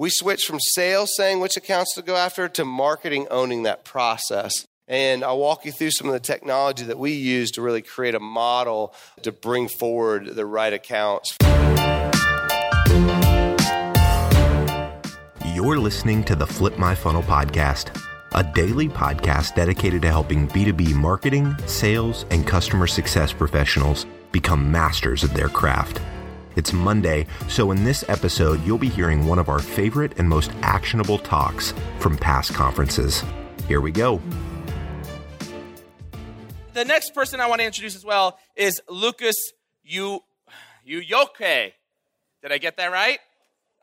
We switched from sales saying which accounts to go after to marketing owning that process. And I'll walk you through some of the technology that we use to really create a model to bring forward the right accounts. You're listening to the Flip My Funnel podcast, a daily podcast dedicated to helping B2B marketing, sales, and customer success professionals become masters of their craft. It's Monday, so in this episode, you'll be hearing one of our favorite and most actionable talks from past conferences. Here we go. The next person I want to introduce as well is Lucas Yu Uyoke. Did I get that right?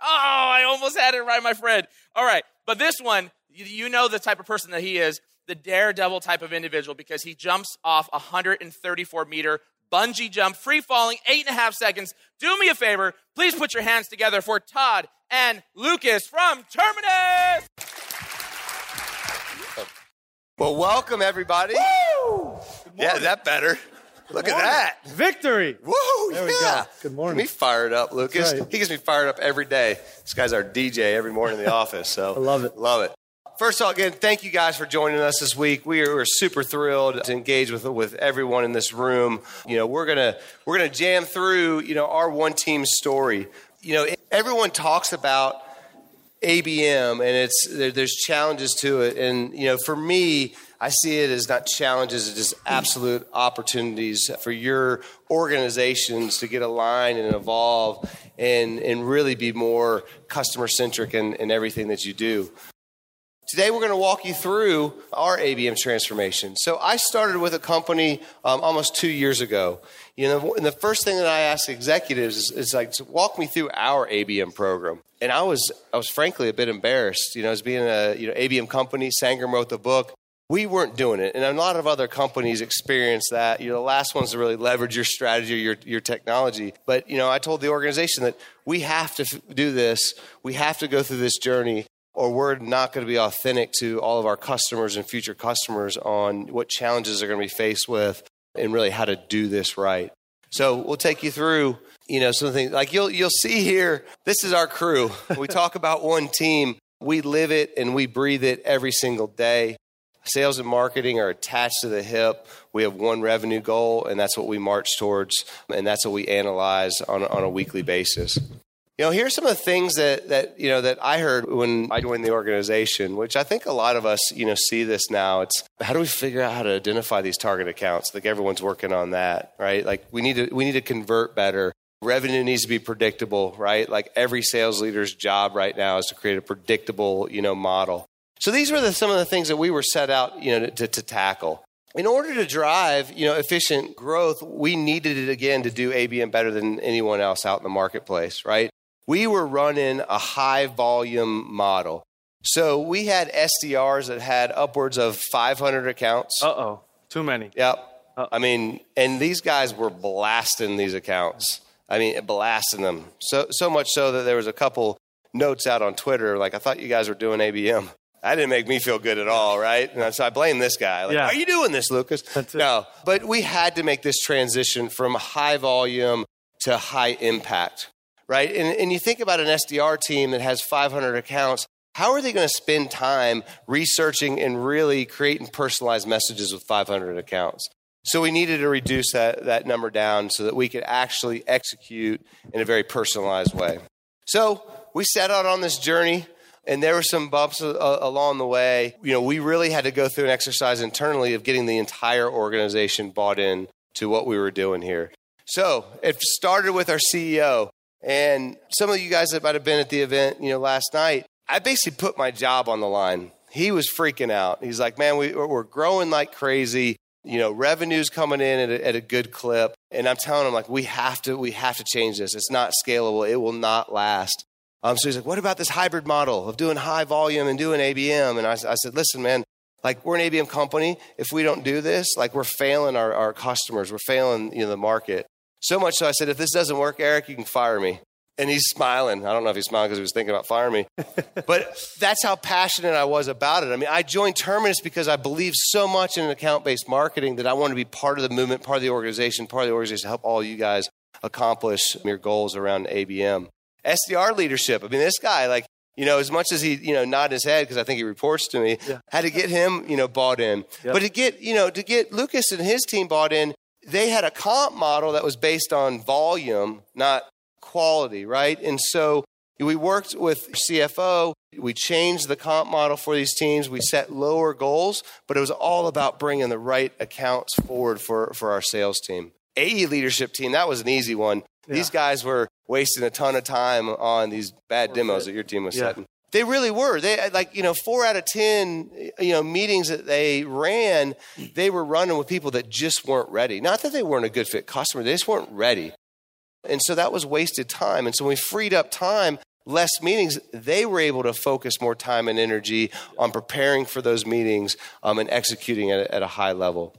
Oh, I almost had it right, my friend. All right, but this one, you know the type of person that he is, the daredevil type of individual, because he jumps off a 134 meter bungee jump, free falling, eight and a half seconds. Do me a favor, please put your hands together for Todd and Lucas from Terminus. Well, welcome everybody. Woo! Yeah, that better. Look at that. Victory. Woo! There we go. Good morning. Get me fired up, Lucas. right. He gets me fired up every day. This guy's our DJ every morning in the office. So I love it. Love it. First of all, again, thank you guys for joining us this week. We are super thrilled to engage with with everyone in this room. You know, we're gonna we're gonna jam through you know our one team story. You know, everyone talks about ABM and it's there, there's challenges to it, and you know, for me, I see it as not challenges, it's just absolute opportunities for your organizations to get aligned and evolve and and really be more customer centric in, in everything that you do. Today, we're going to walk you through our ABM transformation. So, I started with a company um, almost two years ago. You know, and the first thing that I ask executives is, is like, to walk me through our ABM program. And I was, I was frankly a bit embarrassed. You know, as being a you know ABM company, Sangram wrote the book. We weren't doing it, and a lot of other companies experienced that. You know, the last ones to really leverage your strategy your your technology. But you know, I told the organization that we have to f- do this. We have to go through this journey or we're not going to be authentic to all of our customers and future customers on what challenges they're going to be faced with and really how to do this right. So we'll take you through, you know, some things like you'll you'll see here. This is our crew. We talk about one team. We live it and we breathe it every single day. Sales and marketing are attached to the hip. We have one revenue goal, and that's what we march towards, and that's what we analyze on, on a weekly basis. You know, here's some of the things that, that you know that I heard when I joined the organization, which I think a lot of us you know see this now. It's how do we figure out how to identify these target accounts? Like everyone's working on that, right? Like we need to we need to convert better. Revenue needs to be predictable, right? Like every sales leader's job right now is to create a predictable you know model. So these were the, some of the things that we were set out you know to, to tackle. In order to drive, you know, efficient growth, we needed it again to do ABM better than anyone else out in the marketplace, right? We were running a high volume model. So we had SDRs that had upwards of 500 accounts. Uh oh. Too many. Yep. Uh-oh. I mean, and these guys were blasting these accounts. I mean, blasting them. So, so much so that there was a couple notes out on Twitter like, I thought you guys were doing ABM. That didn't make me feel good at all, right? And so I blame this guy. Like, Yeah. are you doing this, Lucas? No, but we had to make this transition from high volume to high impact, right? And, and you think about an SDR team that has 500 accounts. How are they going to spend time researching and really creating personalized messages with 500 accounts? So we needed to reduce that, that number down so that we could actually execute in a very personalized way. So we set out on this journey, and there were some bumps uh, along the way. You know, we really had to go through an exercise internally of getting the entire organization bought in to what we were doing here. So it started with our CEO, and some of you guys that might have been at the event, you know, last night. I basically put my job on the line. He was freaking out. He's like, "Man, we, we're growing like crazy. You know, revenue's coming in at a, at a good clip." And I'm telling him like, "We have to, we have to change this. It's not scalable. It will not last." Um, so he's like, "What about this hybrid model of doing high volume and doing ABM?" And I, I said, "Listen, man." Like we're an ABM company. If we don't do this, like we're failing our, our customers. We're failing you know, the market. So much so I said, if this doesn't work, Eric, you can fire me. And he's smiling. I don't know if he's smiling because he was thinking about firing me. but that's how passionate I was about it. I mean, I joined Terminus because I believe so much in account based marketing that I want to be part of the movement, part of the organization, part of the organization to help all you guys accomplish your goals around ABM. SDR leadership. I mean, this guy, like, you know, as much as he, you know, nod his head because I think he reports to me, Yeah. had to get him, you know, bought in. Yep. But to get, you know, to get Lucas and his team bought in, they had a comp model that was based on volume, not quality, right? And so we worked with CFO. We changed the comp model for these teams. We set lower goals, but it was all about bringing the right accounts forward for, for our sales team. AE leadership team, that was an easy one. These guys were wasting a ton of time on these bad demos that your team was Yeah. setting. They really were. They like you know four out of ten you know meetings that they ran, they were running with people that just weren't ready. Not that they weren't a good fit customer, they just weren't ready. And so that was wasted time. And so when we freed up time, less meetings, they were able to focus more time and energy on preparing for those meetings um, and executing at, a- at a high level.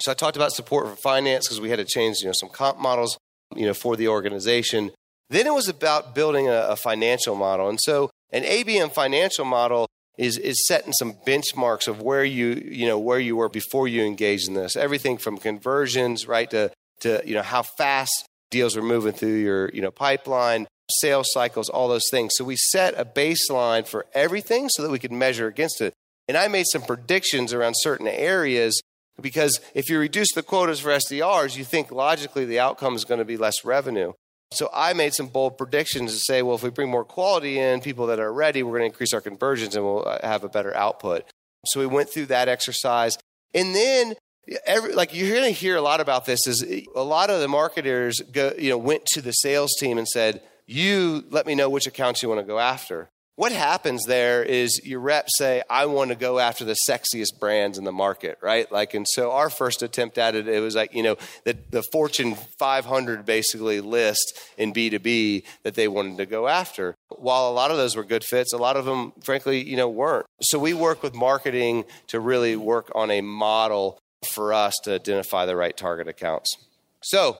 So I talked about support for finance because we had to change, you know, some comp models, you know, for the organization. Then it was about building a, a financial model. And so an ABM financial model is is setting some benchmarks of where you, you know, where you were before you engaged in this. Everything from conversions, right, to to, you know, how fast deals are moving through your, you know, pipeline, sales cycles, all those things. So we set a baseline for everything so that we could measure against it. And I made some predictions around certain areas because if you reduce the quotas for SDRs, you think logically the outcome is going to be less revenue. So I made some bold predictions to say, well, if we bring more quality in, people that are ready, we're going to increase our conversions and we'll uh, have a better output. So we went through that exercise. And then every like you're going to hear a lot about this is a lot of the marketers go, you know, went to the sales team and said, "You let me know which accounts you want to go after." What happens there is your reps say, I want to go after the sexiest brands in the market, right? Like, and so our first attempt at it, it was like, you know, the, the Fortune 500 basically list in B2B that they wanted to go after. While a lot of those were good fits, a lot of them, frankly, you know, weren't. So we work with marketing to really work on a model for us to identify the right target accounts. So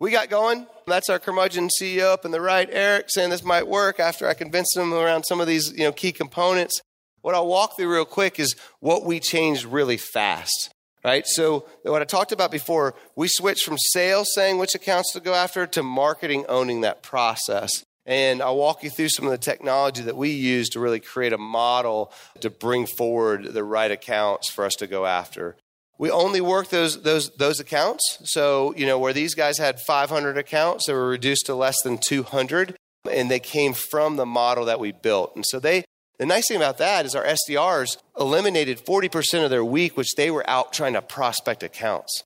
we got going. That's our curmudgeon CEO up in the right, Eric, saying this might work after I convinced him around some of these you know, key components. What I'll walk through real quick is what we changed really fast. Right? So, what I talked about before, we switched from sales saying which accounts to go after to marketing owning that process. And I'll walk you through some of the technology that we use to really create a model to bring forward the right accounts for us to go after we only work those those those accounts. So you know where these guys had 500 accounts, they were reduced to less than 200, and they came from the model that we built. And so they. The nice thing about that is our SDRs eliminated 40% of their week, which they were out trying to prospect accounts.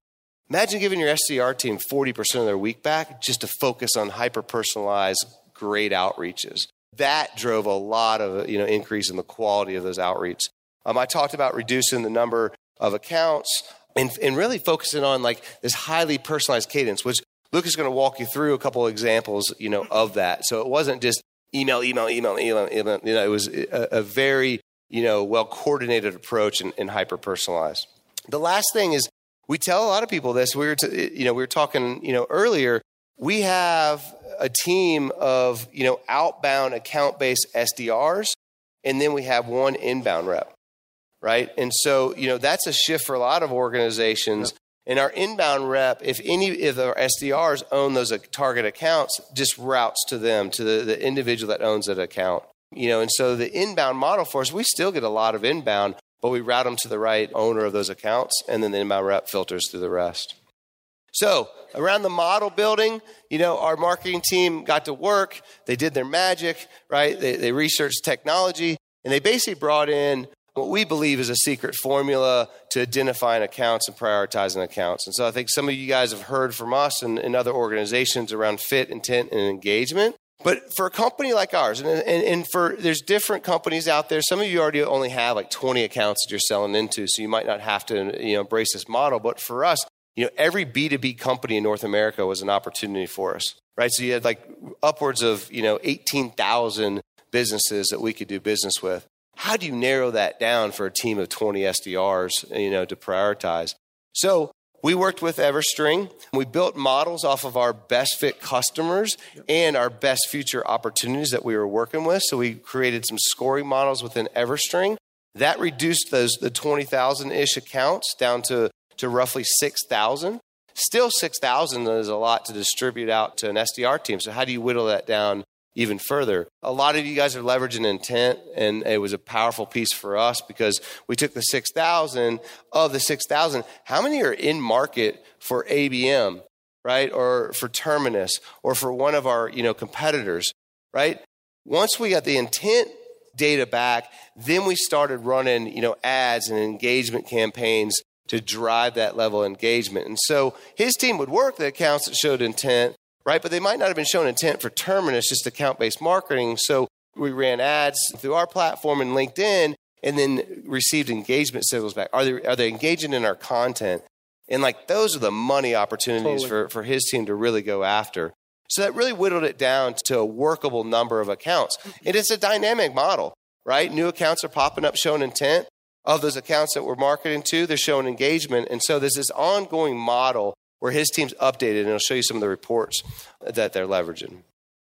Imagine giving your SDR team 40% of their week back just to focus on hyper personalized, great outreaches. That drove a lot of you know increase in the quality of those outreach. Um, I talked about reducing the number of accounts and, and really focusing on like this highly personalized cadence, which Luke is going to walk you through a couple examples, you know, of that. So it wasn't just email, email, email, email, email. You know, it was a, a very, you know, well coordinated approach and, and hyper personalized. The last thing is we tell a lot of people this. We were, to, you know, we were talking, you know, earlier. We have a team of, you know, outbound account based SDRs, and then we have one inbound rep right? And so, you know, that's a shift for a lot of organizations. Yep. And our inbound rep, if any if our SDRs own those target accounts, just routes to them, to the, the individual that owns that account. You know, and so the inbound model for us, we still get a lot of inbound, but we route them to the right owner of those accounts, and then the inbound rep filters through the rest. So, around the model building, you know, our marketing team got to work. They did their magic, right? They, they researched technology, and they basically brought in what we believe is a secret formula to identifying accounts and prioritizing accounts. And so I think some of you guys have heard from us and, and other organizations around fit, intent, and engagement. But for a company like ours, and, and, and, for there's different companies out there. Some of you already only have like 20 accounts that you're selling into, so you might not have to you know embrace this model. But for us, you know, every B2B company in North America was an opportunity for us, right? So you had like upwards of you know 18,000 businesses that we could do business with how do you narrow that down for a team of 20 SDRs, you know, to prioritize? So we worked with Everstring. We built models off of our best fit customers and our best future opportunities that we were working with. So we created some scoring models within Everstring. That reduced those the 20,000 ish accounts down to, to roughly 6,000. Still 6,000 is a lot to distribute out to an SDR team. So how do you whittle that down even further. A lot of you guys are leveraging intent, and it was a powerful piece for us because we took the 6,000 of the 6,000. How many are in market for ABM, right? Or for Terminus or for one of our, you know, competitors, right? Once we got the intent data back, then we started running, you know, ads and engagement campaigns to drive that level of engagement. And so his team would work the accounts that showed intent, right? But they might not have been shown intent for Terminus, just account based marketing. So we ran ads through our platform and LinkedIn and then received engagement signals back. Are they, are they engaging in our content? And like those are the money opportunities Totally. for, for his team to really go after. So that really whittled it down to a workable number of accounts. And it's a dynamic model, right? New accounts are popping up showing intent. Of those accounts that we're marketing to, they're showing engagement. And so there's this ongoing model where his team's updated, and I'll show you some of the reports that they're leveraging.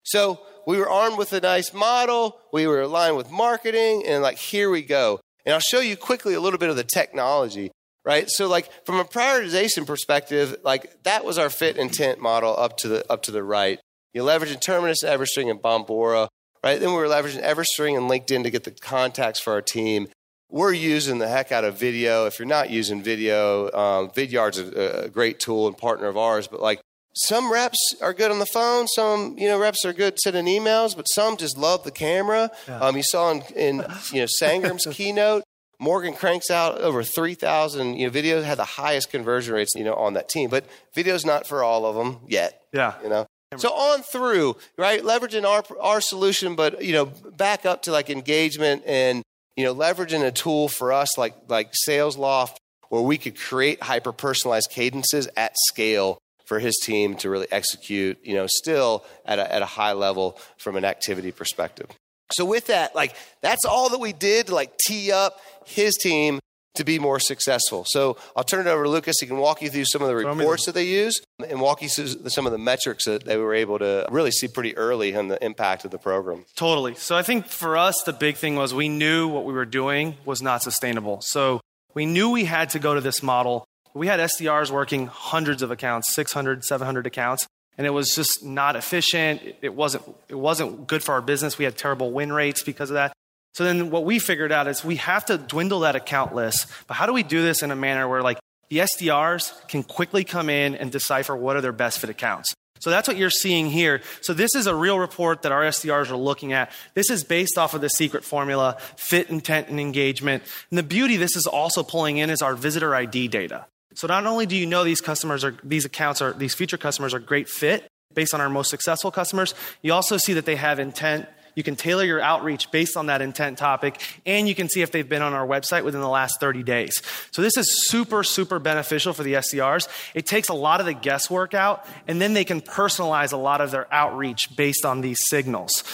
So we were armed with a nice model, we were aligned with marketing, and like here we go. And I'll show you quickly a little bit of the technology, right? So like from a prioritization perspective, like that was our fit intent model up to the up to the right. You leveraging Terminus, Everstring, and Bombora, right? Then we were leveraging Everstring and LinkedIn to get the contacts for our team. We're using the heck out of video. If you're not using video, um, Vidyard's a, a great tool and partner of ours, but like some reps are good on the phone. Some, you know, reps are good sending emails, but some just love the camera. Um, you saw in, in you know Sangram's keynote, Morgan cranks out over three thousand. You know, video had the highest conversion rates, you know, on that team. But video's not for all of them yet. Yeah. You know. So on through, right? Leveraging our our solution, but you know, back up to like engagement and you know, leveraging a tool for us like like SalesLoft, where we could create hyper personalized cadences at scale for his team to really execute, you know, still at a, at a high level from an activity perspective. So with that, like that's all that we did to like tee up his team to be more successful. So I'll turn it over to Lucas. He can walk you through some of the reports that they use and walk you through some of the metrics that they were able to really see pretty early on the impact of the program. Totally. So I think for us, the big thing was we knew what we were doing was not sustainable. So we knew we had to go to this model. We had SDRs working hundreds of accounts, 600, 700 accounts, and it was just not efficient. It wasn't, it wasn't good for our business. We had terrible win rates because of that. So then what we figured out is we have to dwindle that account list. But how do we do this in a manner where like the SDRs can quickly come in and decipher what are their best fit accounts? So that's what you're seeing here. So this is a real report that our SDRs are looking at. This is based off of the secret formula, fit, intent, and engagement. And the beauty this is also pulling in is our visitor ID data. So not only do you know these customers are, these accounts are, these future customers are great fit based on our most successful customers, you also see that they have intent. You can tailor your outreach based on that intent topic, and you can see if they've been on our website within the last 30 days. So this is super, super beneficial for the SDRs. It takes a lot of the guesswork out, and then they can personalize a lot of their outreach based on these signals.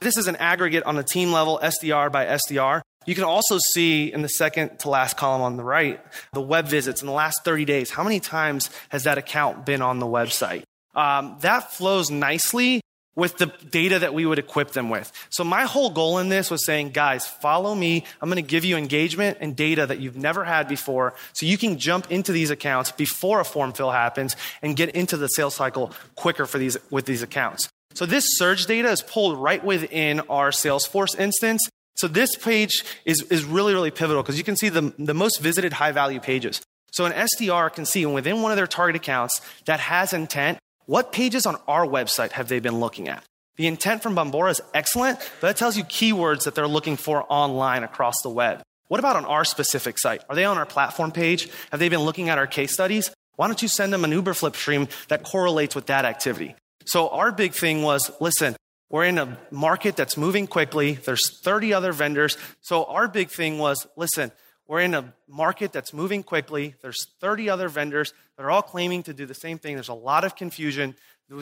This is an aggregate on the team level, SDR by SDR. You can also see in the second to last column on the right, the web visits in the last 30 days. How many times has that account been on the website? Um, that flows nicely with the data that we would equip them with. So my whole goal in this was saying, guys, follow me. I'm going to give you engagement and data that you've never had before so you can jump into these accounts before a form fill happens and get into the sales cycle quicker for these, with these accounts. So this surge data is pulled right within our Salesforce instance. So this page is, is really, really pivotal because you can see the, the most visited high value pages. So an SDR can see within one of their target accounts that has intent, what pages on our website have they been looking at? The intent from Bombora is excellent, but it tells you keywords that they're looking for online across the web. What about on our specific site? Are they on our platform page? Have they been looking at our case studies? Why don't you send them an Uberflip stream that correlates with that activity? So our big thing was, listen, we're in a market that's moving quickly. There's 30 other vendors. So our big thing was, listen, we're in a market that's moving quickly. There's 30 other vendors that are all claiming to do the same thing. There's a lot of confusion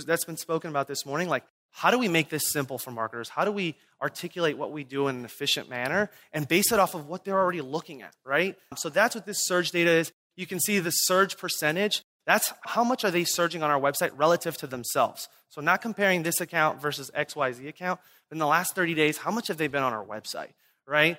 that's been spoken about this morning. Like, how do we make this simple for marketers? How do we articulate what we do in an efficient manner and base it off of what they're already looking at, right? So that's what this surge data is. You can see the surge percentage. That's how much are they surging on our website relative to themselves. So not comparing this account versus XYZ account, in the last 30 days, how much have they been on our website, right?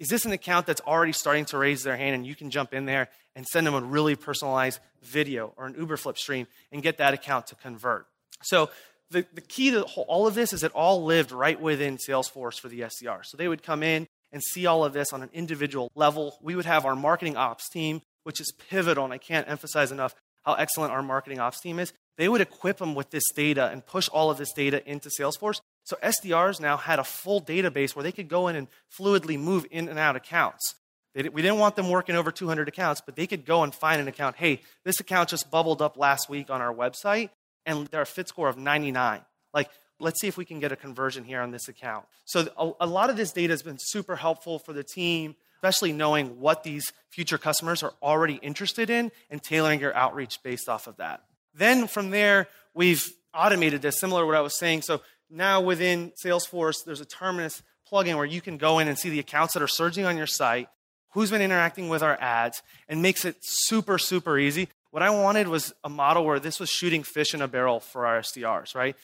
Is this an account that's already starting to raise their hand and you can jump in there and send them a really personalized video or an Uberflip stream and get that account to convert? So the, the key to all of this is it all lived right within Salesforce for the SDR. So they would come in and see all of this on an individual level. We would have our marketing ops team, which is pivotal, and I can't emphasize enough how excellent our marketing ops team is. They would equip them with this data and push all of this data into Salesforce. So SDRs now had a full database where they could go in and fluidly move in and out accounts. we didn't want them working over 200 accounts, but they could go and find an account. Hey, this account just bubbled up last week on our website, and they're a fit score of 99. Like, let's see if we can get a conversion here on this account. So, a, a lot of this data has been super helpful for the team, especially knowing what these future customers are already interested in and tailoring your outreach based off of that. Then from there, we've automated this, similar to what I was saying. So, now within Salesforce, there's a Terminus plugin where you can go in and see the accounts that are surging on your site, who's been interacting with our ads, and makes it super, super easy. What I wanted was a model where this was shooting fish in a barrel for our SDRs, right?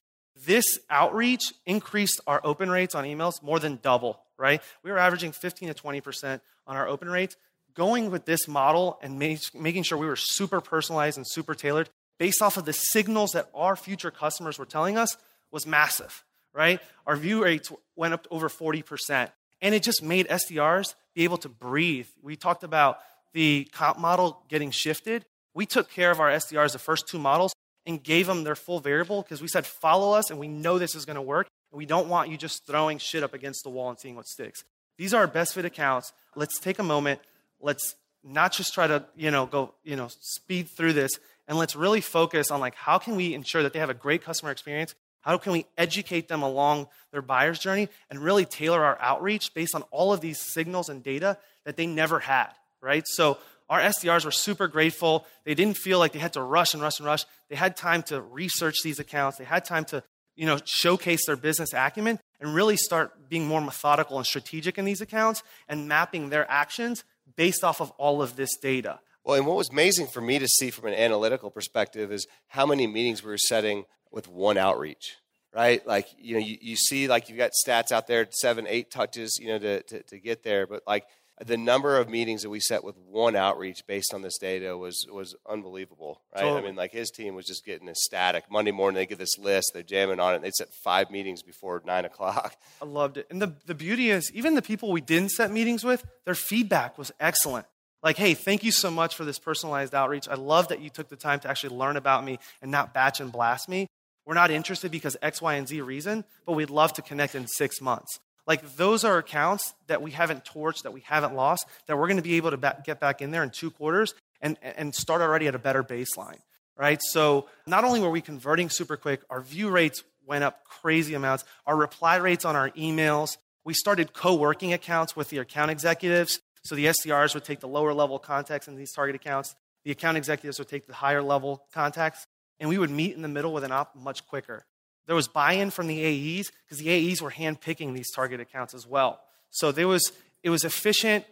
This outreach increased our open rates on emails more than double, right? We were averaging 15 to 20% on our open rates. Going with this model and making sure we were super personalized and super tailored based off of the signals that our future customers were telling us was massive, right? Our view rates went up over 40%. And it just made SDRs be able to breathe. We talked about the comp model getting shifted. We took care of our SDRs, the first two models, and gave them their full variable because we said, follow us and we know this is going to work. And we don't want you just throwing shit up against the wall and seeing what sticks. These are our best fit accounts. Let's take a moment. Let's not just try to, you know, go, you know, speed through this and let's really focus on like how can we ensure that they have a great customer experience? How can we educate them along their buyer's journey and really tailor our outreach based on all of these signals and data that they never had, right? So our SDRs were super grateful. They didn't feel like they had to rush and rush and rush. They had time to research these accounts. They had time to, you know, showcase their business acumen and really start being more methodical and strategic in these accounts and mapping their actions based off of all of this data. Well, and what was amazing for me to see from an analytical perspective is how many meetings we were setting with one outreach, right? Like, you know, you, you see like you've got stats out there, seven, eight touches, you know, to, to, to get there. But like the number of meetings that we set with one outreach based on this data was was unbelievable, right? Totally. I mean, like his team was just getting ecstatic. Monday morning, they get this list, they're jamming on it. They set five meetings before nine o'clock. I loved it, and the the beauty is, even the people we didn't set meetings with, their feedback was excellent. Like, hey, thank you so much for this personalized outreach. I love that you took the time to actually learn about me and not batch and blast me. We're not interested because X, Y, and Z reason, but we'd love to connect in six months. Like those are accounts that we haven't torched, that we haven't lost, that we're going to be able to get back in there in two quarters and, and start already at a better baseline, right? So not only were we converting super quick, our view rates went up crazy amounts. Our reply rates on our emails, we started co-working accounts with the account executives. So the SDRs would take the lower level contacts in these target accounts. The account executives would take the higher level contacts, and we would meet in the middle with an op much quicker. There was buy-in from the AEs because the AEs were handpicking these target accounts as well. So there was it was efficient.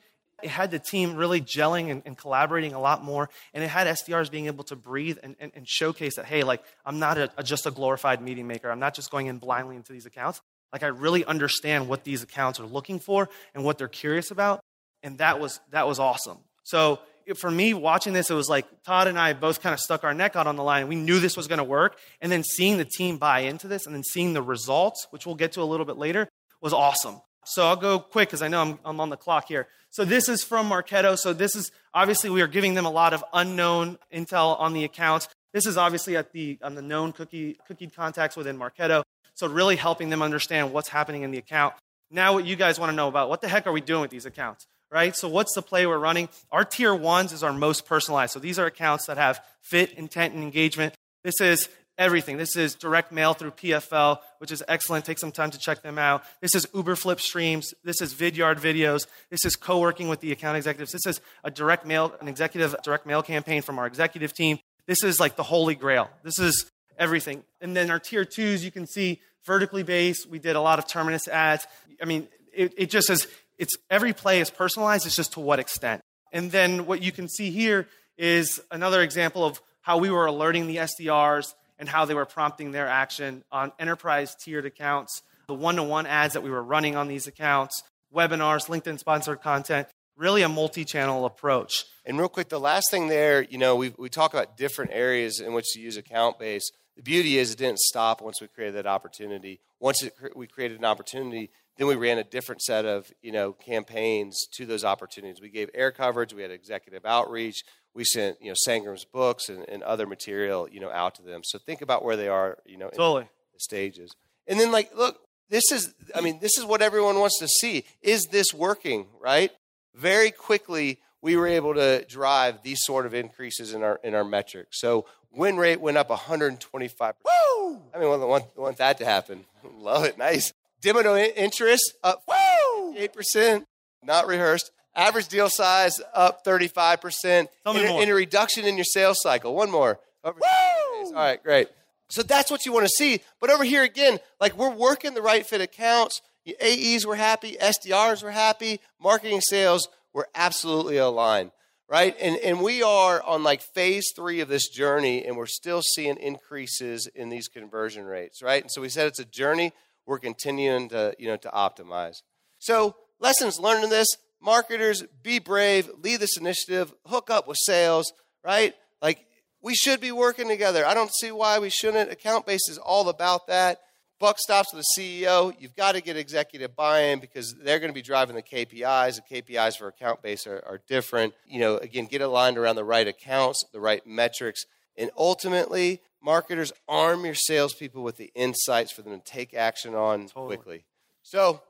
It had the team really gelling and, and collaborating a lot more, and it had SDRs being able to breathe and, and, and showcase that hey, like I'm not a, a, just a glorified meeting maker. I'm not just going in blindly into these accounts. Like I really understand what these accounts are looking for and what they're curious about, and that was that was awesome. So for me, watching this, it was like Todd and I both kind of stuck our neck out on the line. We knew this was going to work. And then seeing the team buy into this and then seeing the results, which we'll get to a little bit later, was awesome. So I'll go quick because I know I'm, I'm on the clock here. So this is from Marketo. So this is obviously we are giving them a lot of unknown intel on the accounts. This is obviously at the on the known cookie cookied contacts within Marketo. So really helping them understand what's happening in the account. Now what you guys want to know about what the heck are we doing with these accounts? Right? So what's the play we're running? Our tier ones is our most personalized. So these are accounts that have fit, intent, and engagement. This is everything. This is direct mail through PFL, which is excellent. Take some time to check them out. This is Uberflip streams. This is Vidyard videos. This is co-working with the account executives. This is a direct mail, an executive direct mail campaign from our executive team. This is like the holy grail. This is everything. And then our tier twos, you can see vertically based. We did a lot of Terminus ads. I mean, it, it just is it's every play is personalized, it's just to what extent. And then what you can see here is another example of how we were alerting the SDRs and how they were prompting their action on enterprise tiered accounts, the one to one ads that we were running on these accounts, webinars, LinkedIn sponsored content, really a multi channel approach. And real quick, the last thing there, you know, we, we talk about different areas in which to use account base. The beauty is it didn't stop once we created that opportunity. Once it, we created an opportunity, then we ran a different set of you know campaigns to those opportunities. We gave air coverage, we had executive outreach, we sent you know Sangram's books and, and other material you know out to them. So think about where they are you know totally. the stages. And then like look, this is I mean this is what everyone wants to see. Is this working, right? Very quickly we were able to drive these sort of increases in our in our metrics. So win rate went up 125. Woo! I mean, want, want, want that to happen. Love it. Nice. Demo interest up 8%. Not rehearsed. Average deal size up 35%. Tell me and, more. and a reduction in your sales cycle. One more. Over All right, great. So that's what you want to see. But over here again, like we're working the right fit accounts. AEs were happy, SDRs were happy, marketing sales were absolutely aligned, right? And, and we are on like phase three of this journey, and we're still seeing increases in these conversion rates, right? And so we said it's a journey. We're continuing to, you know, to optimize. So lessons learned in this, marketers, be brave, lead this initiative, hook up with sales, right? Like we should be working together. I don't see why we shouldn't. Account base is all about that. Buck stops with the CEO. You've got to get executive buy-in because they're going to be driving the KPIs. The KPIs for account base are, are different. You know, again, get aligned around the right accounts, the right metrics, and ultimately, marketers arm your salespeople with the insights for them to take action on Totally. quickly. So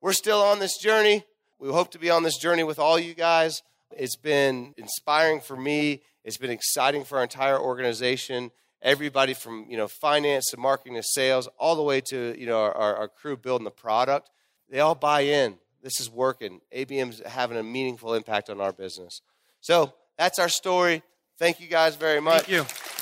we're still on this journey. We hope to be on this journey with all you guys. It's been inspiring for me. It's been exciting for our entire organization. Everybody from you know finance to marketing to sales, all the way to you know our, our crew building the product. They all buy in. This is working. ABM's having a meaningful impact on our business. So that's our story. Thank you guys very much. Thank you.